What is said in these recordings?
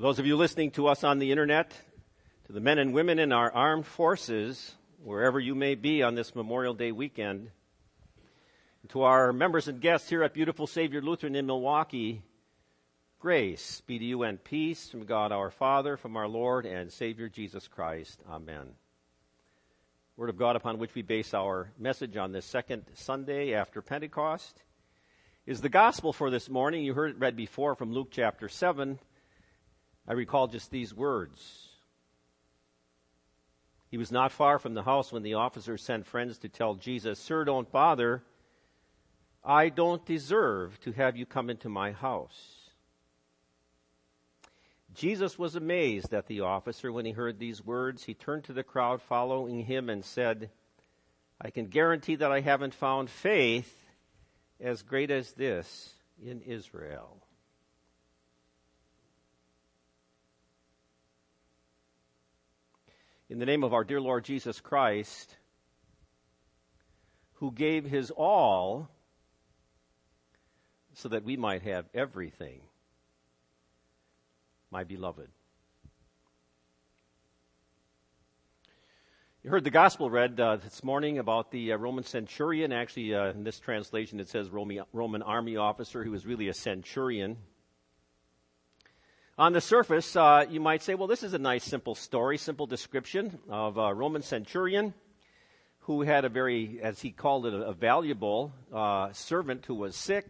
Those of you listening to us on the internet, to the men and women in our armed forces, wherever you may be on this Memorial Day weekend, to our members and guests here at Beautiful Savior Lutheran in Milwaukee, grace be to you and peace from God our Father, from our Lord and Savior Jesus Christ. Amen. Word of God upon which we base our message on this second Sunday after Pentecost is the gospel for this morning. You heard it read before from Luke chapter 7. I recall just these words. He was not far from the house when the officer sent friends to tell Jesus, Sir, don't bother. I don't deserve to have you come into my house. Jesus was amazed at the officer when he heard these words. He turned to the crowd following him and said, I can guarantee that I haven't found faith as great as this in Israel. In the name of our dear Lord Jesus Christ, who gave his all so that we might have everything. My beloved. You heard the gospel read uh, this morning about the uh, Roman centurion. Actually, uh, in this translation, it says Roman, Roman army officer who was really a centurion. On the surface, uh, you might say, well, this is a nice, simple story, simple description of a Roman centurion who had a very, as he called it, a, valuable uh, servant who was sick,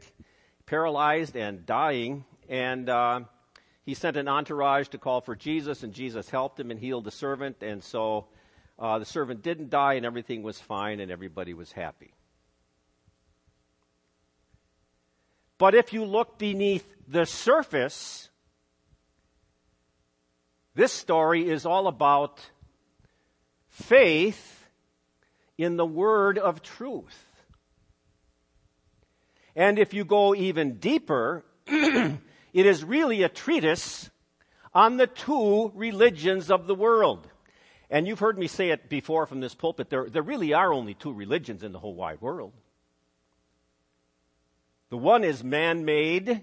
paralyzed, and dying. And uh, he sent an entourage to call for Jesus, and Jesus helped him and healed the servant. And so uh, the servant didn't die, and everything was fine, and everybody was happy. But if you look beneath the surface, this story is all about faith in the word of truth. And if you go even deeper, it is really a treatise on the two religions of the world. And you've heard me say it before from this pulpit there, there really are only two religions in the whole wide world. The one is man made,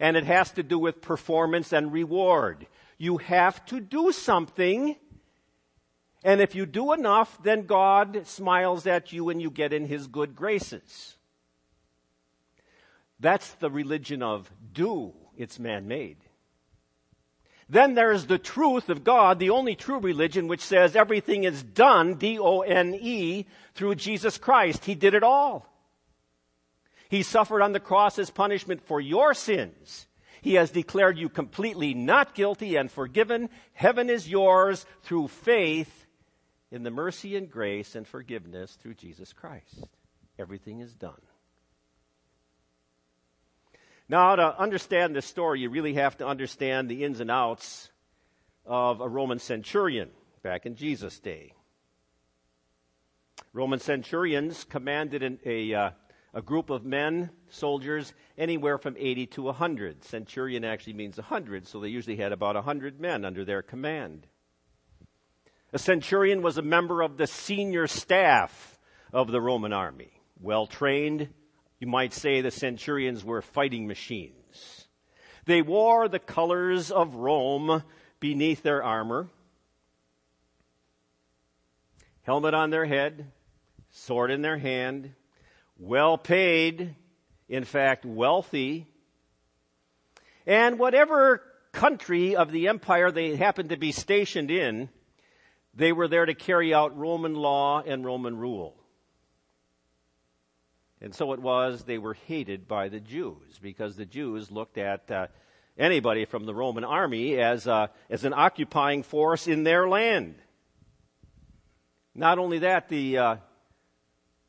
and it has to do with performance and reward. You have to do something. And if you do enough, then God smiles at you and you get in his good graces. That's the religion of do. It's man made. Then there's the truth of God, the only true religion, which says everything is done, D O N E, through Jesus Christ. He did it all. He suffered on the cross as punishment for your sins. He has declared you completely not guilty and forgiven. Heaven is yours through faith in the mercy and grace and forgiveness through Jesus Christ. Everything is done. Now, to understand this story, you really have to understand the ins and outs of a Roman centurion back in Jesus' day. Roman centurions commanded an, a, uh, a group of men, soldiers, anywhere from 80 to 100. Centurion actually means 100, so they usually had about 100 men under their command. A centurion was a member of the senior staff of the Roman army. Well trained, you might say the centurions were fighting machines. They wore the colors of Rome beneath their armor. Helmet on their head, sword in their hand, well paid, in fact, wealthy. And whatever country of the empire they happened to be stationed in, they were there to carry out Roman law and Roman rule. And so it was, they were hated by the Jews because the Jews looked at uh, anybody from the Roman army as, uh, as an occupying force in their land. Not only that, the, uh,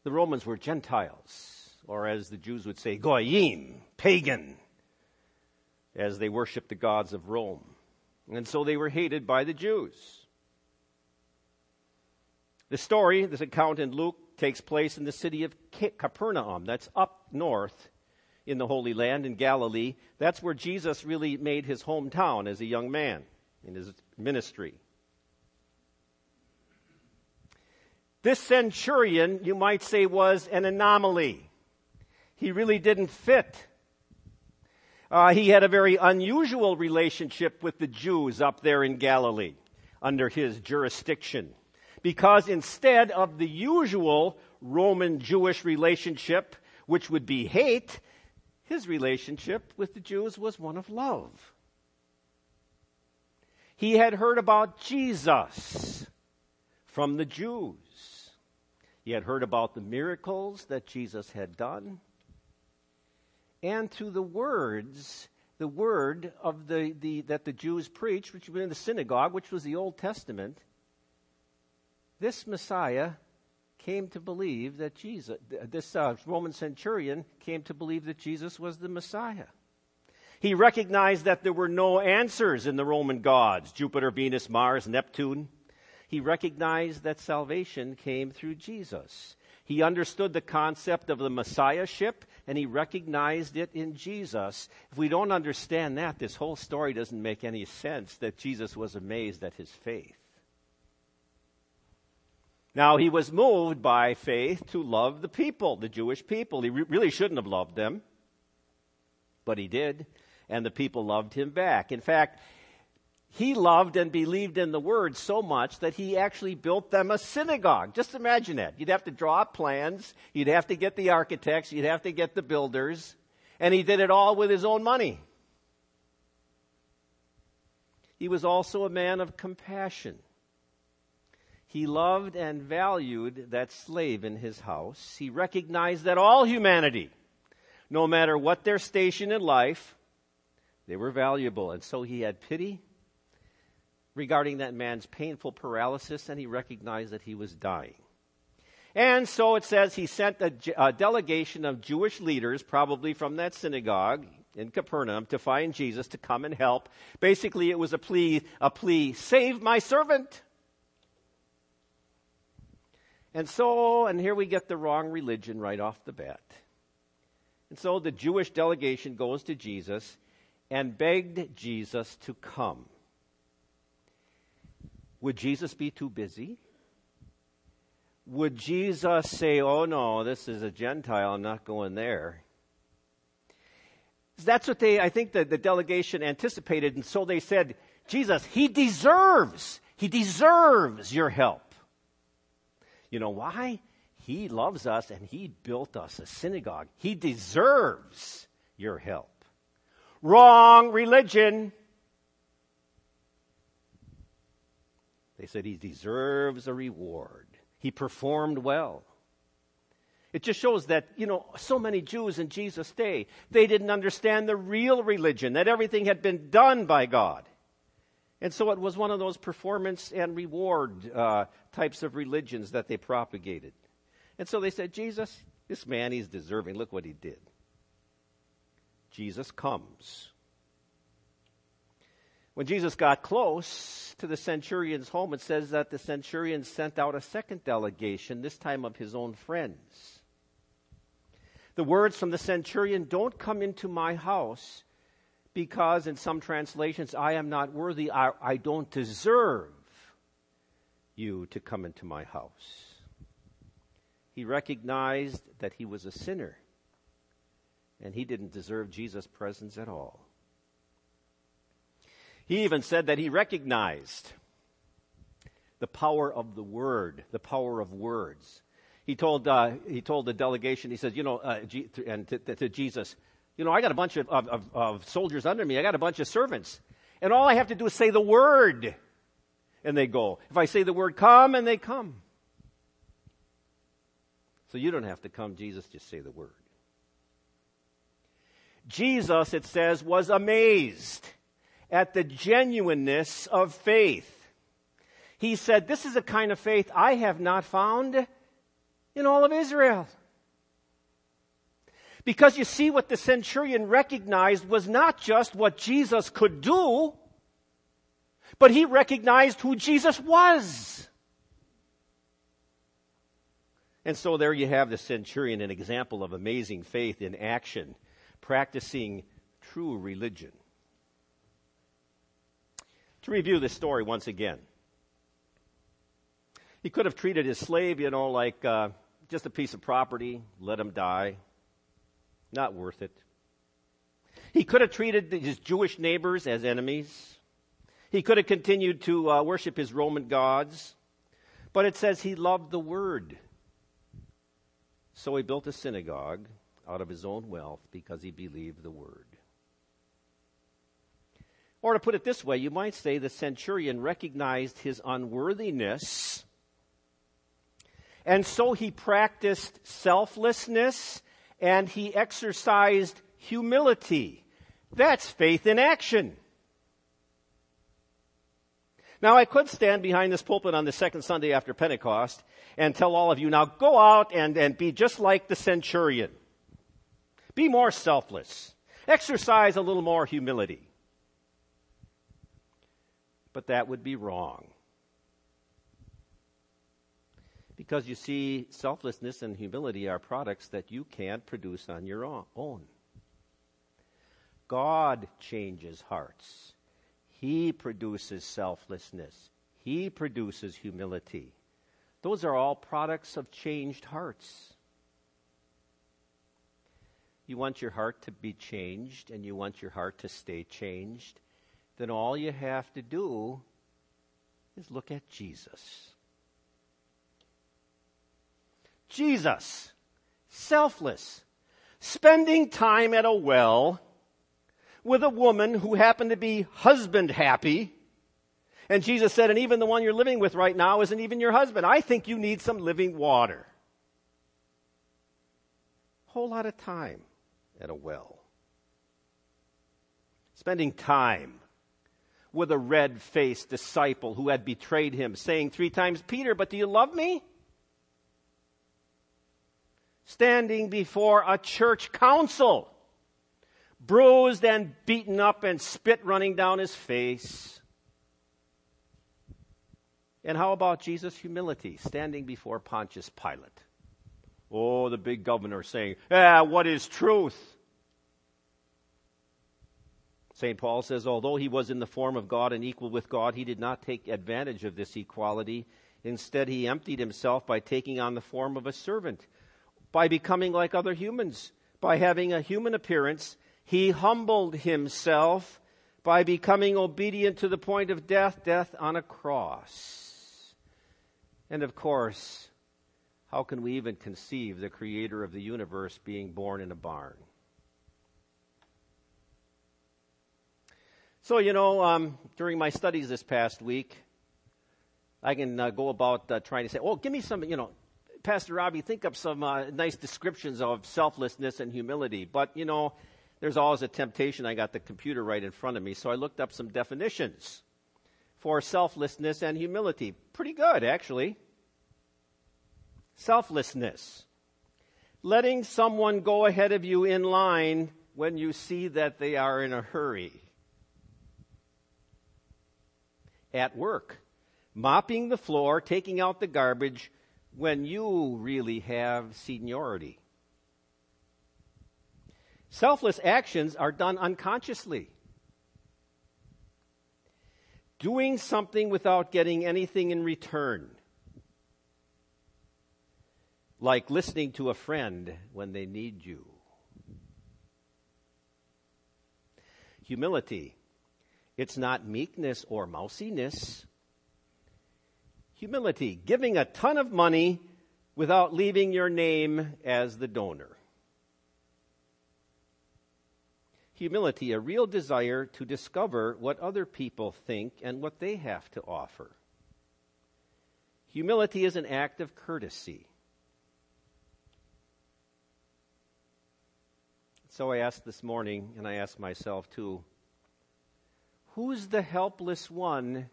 the Romans were Gentiles, or as the Jews would say, Goyim, pagan, as they worshiped the gods of Rome. And so they were hated by the Jews. The story, this account in Luke, takes place in the city of Capernaum. That's up north in the Holy Land in Galilee. That's where Jesus really made his hometown as a young man in his ministry. This centurion, you might say, was an anomaly. He really didn't fit. Uh, he had a very unusual relationship with the Jews up there in Galilee under his jurisdiction. Because instead of the usual Roman Jewish relationship, which would be hate, his relationship with the Jews was one of love. He had heard about Jesus from the Jews. He had heard about the miracles that Jesus had done. And to the words, the word of the, the, that the Jews preached, which was in the synagogue, which was the Old Testament, this Messiah came to believe that Jesus, this uh, Roman centurion came to believe that Jesus was the Messiah. He recognized that there were no answers in the Roman gods Jupiter, Venus, Mars, Neptune. He recognized that salvation came through Jesus. He understood the concept of the Messiahship and he recognized it in Jesus. If we don't understand that, this whole story doesn't make any sense that Jesus was amazed at his faith. Now, he was moved by faith to love the people, the Jewish people. He re- really shouldn't have loved them, but he did, and the people loved him back. In fact, he loved and believed in the word so much that he actually built them a synagogue. Just imagine that. You'd have to draw plans, you'd have to get the architects, you'd have to get the builders, and he did it all with his own money. He was also a man of compassion. He loved and valued that slave in his house. He recognized that all humanity, no matter what their station in life, they were valuable. And so he had pity regarding that man's painful paralysis, and he recognized that he was dying. And so it says he sent a, a, delegation of Jewish leaders, probably from that synagogue in Capernaum, to find Jesus to come and help. Basically, it was a plea, a plea, save my servant. And so, and here we get the wrong religion right off the bat. And so the Jewish delegation goes to Jesus and begged Jesus to come. Would Jesus be too busy? Would Jesus say, Oh no, this is a Gentile, I'm not going there? That's what they, I think, the, the delegation anticipated, and so they said, Jesus, he deserves, he deserves your help. You know why? He loves us and He built us a synagogue. He deserves your help. Wrong religion. They said he deserves a reward. He performed well. It just shows that, you know, so many Jews in Jesus' day, they didn't understand the real religion, that everything had been done by God. And so it was one of those performance and reward uh, types of religions that they propagated. And so they said, Jesus, this man, he's deserving. Look what he did. Jesus comes. When Jesus got close to the centurion's home, it says that the centurion sent out a second delegation, this time of his own friends. The words from the centurion don't come into my house because in some translations, I am not worthy, I, I don't deserve you to come into my house. He recognized that he was a sinner and he didn't deserve Jesus' presence at all. He even said that he recognized the power of the word, the power of words. He told, uh, he told the delegation, he said, you know, uh, and to, to, Jesus, you know, I got a bunch of, of, of soldiers under me. I got a bunch of servants. And all I have to do is say the word, and they go. If I say the word come, and they come. So you don't have to come, Jesus, just say the word. Jesus, it says, was amazed at the genuineness of faith. He said, This is a kind of faith I have not found in all of Israel. Because you see, what the centurion recognized was not just what Jesus could do, but he recognized who Jesus was. And so there you have the centurion, an example of amazing faith in action, practicing true religion. To review this story once again, he could have treated his slave, you know, like uh, just a piece of property, let him die. Not worth it. He could have treated his Jewish neighbors as enemies. He could have continued to uh, worship his Roman gods. But it says he loved the word. So he built a synagogue out of his own wealth because he believed the word. Or to put it this way, you might say the centurion recognized his unworthiness, and so he practiced selflessness and he exercised humility. That's faith in action. Now, I could stand behind this pulpit on the second Sunday after Pentecost and tell all of you, now go out and, and be just like the centurion. Be more selfless. Exercise a little more humility. But that would be wrong. Because you see, selflessness and humility are products that you can't produce on your own. God changes hearts. He produces selflessness. He produces humility. Those are all products of changed hearts. You want your heart to be changed and you want your heart to stay changed, then all you have to do is look at Jesus. Jesus, selfless, spending time at a well with a woman who happened to be husband happy. And Jesus said, and even the one you're living with right now isn't even your husband. I think you need some living water. Whole lot of time at a well. Spending time with a red faced disciple who had betrayed him, saying three times, Peter, but do you love me? Standing before a church council bruised and beaten up and spit running down his face. And how about Jesus' humility, standing before Pontius Pilate? Oh, the big governor saying, Ah, what is truth? St. Paul says, although he was in the form of God and equal with God, he did not take advantage of this equality. Instead, he emptied himself by taking on the form of a servant, by becoming like other humans, by having a human appearance he humbled himself by becoming obedient to the point of death, death on a cross. And of course, how can we even conceive the creator of the universe being born in a barn? So, you know, um, during my studies this past week, I can uh, go about uh, trying to say, oh, give me some, you know, Pastor Robbie, think up some uh, nice descriptions of selflessness and humility. But, you know, there's always a temptation. I got the computer right in front of me, so I looked up some definitions for selflessness and humility. Pretty good, actually. Selflessness. Letting someone go ahead of you in line when you see that they are in a hurry. At work. Mopping the floor, taking out the garbage when you really have seniority. Selfless actions are done unconsciously. Doing something without getting anything in return. Like listening to a friend when they need you. Humility. It's not meekness or mousiness. Humility. Giving a ton of money without leaving your name as the donor. humility, a real desire to discover what other people think and what they have to offer. Humility is an act of courtesy. So I asked this morning, and I asked myself too who's the helpless one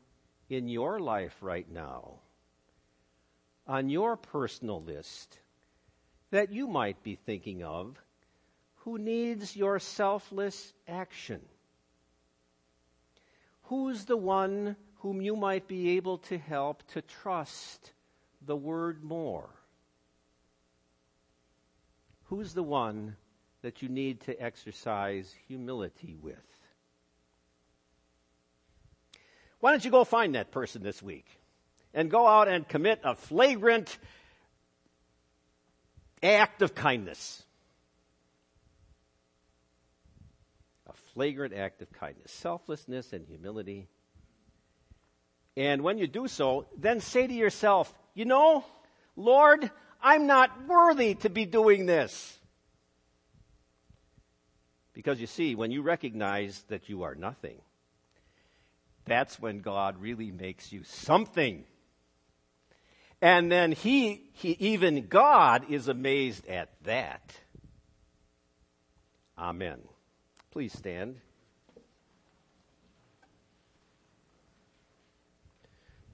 in your life right now? On your personal list that you might be thinking of who needs your selfless action? Who's the one whom you might be able to help to trust the word more? Who's the one that you need to exercise humility with? Why don't you go find that person this week and go out and commit a flagrant act of kindness? A flagrant act of kindness, selflessness and humility. And when you do so, then say to yourself, you know, Lord, I'm not worthy to be doing this. Because you see, when you recognize that you are nothing, that's when God really makes you something. And then he, he, even God is amazed at that. Amen. Please stand.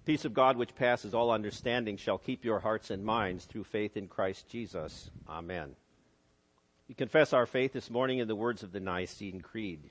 Peace of God, which passes all understanding, shall keep your hearts and minds through faith in Christ Jesus. Amen. We confess our faith this morning in the words of the Nicene Creed.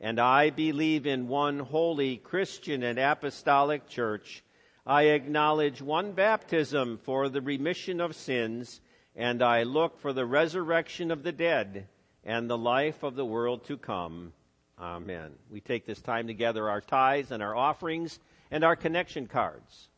And I believe in one holy Christian and apostolic church. I acknowledge one baptism for the remission of sins, and I look for the resurrection of the dead and the life of the world to come. Amen. We take this time to gather our tithes and our offerings and our connection cards.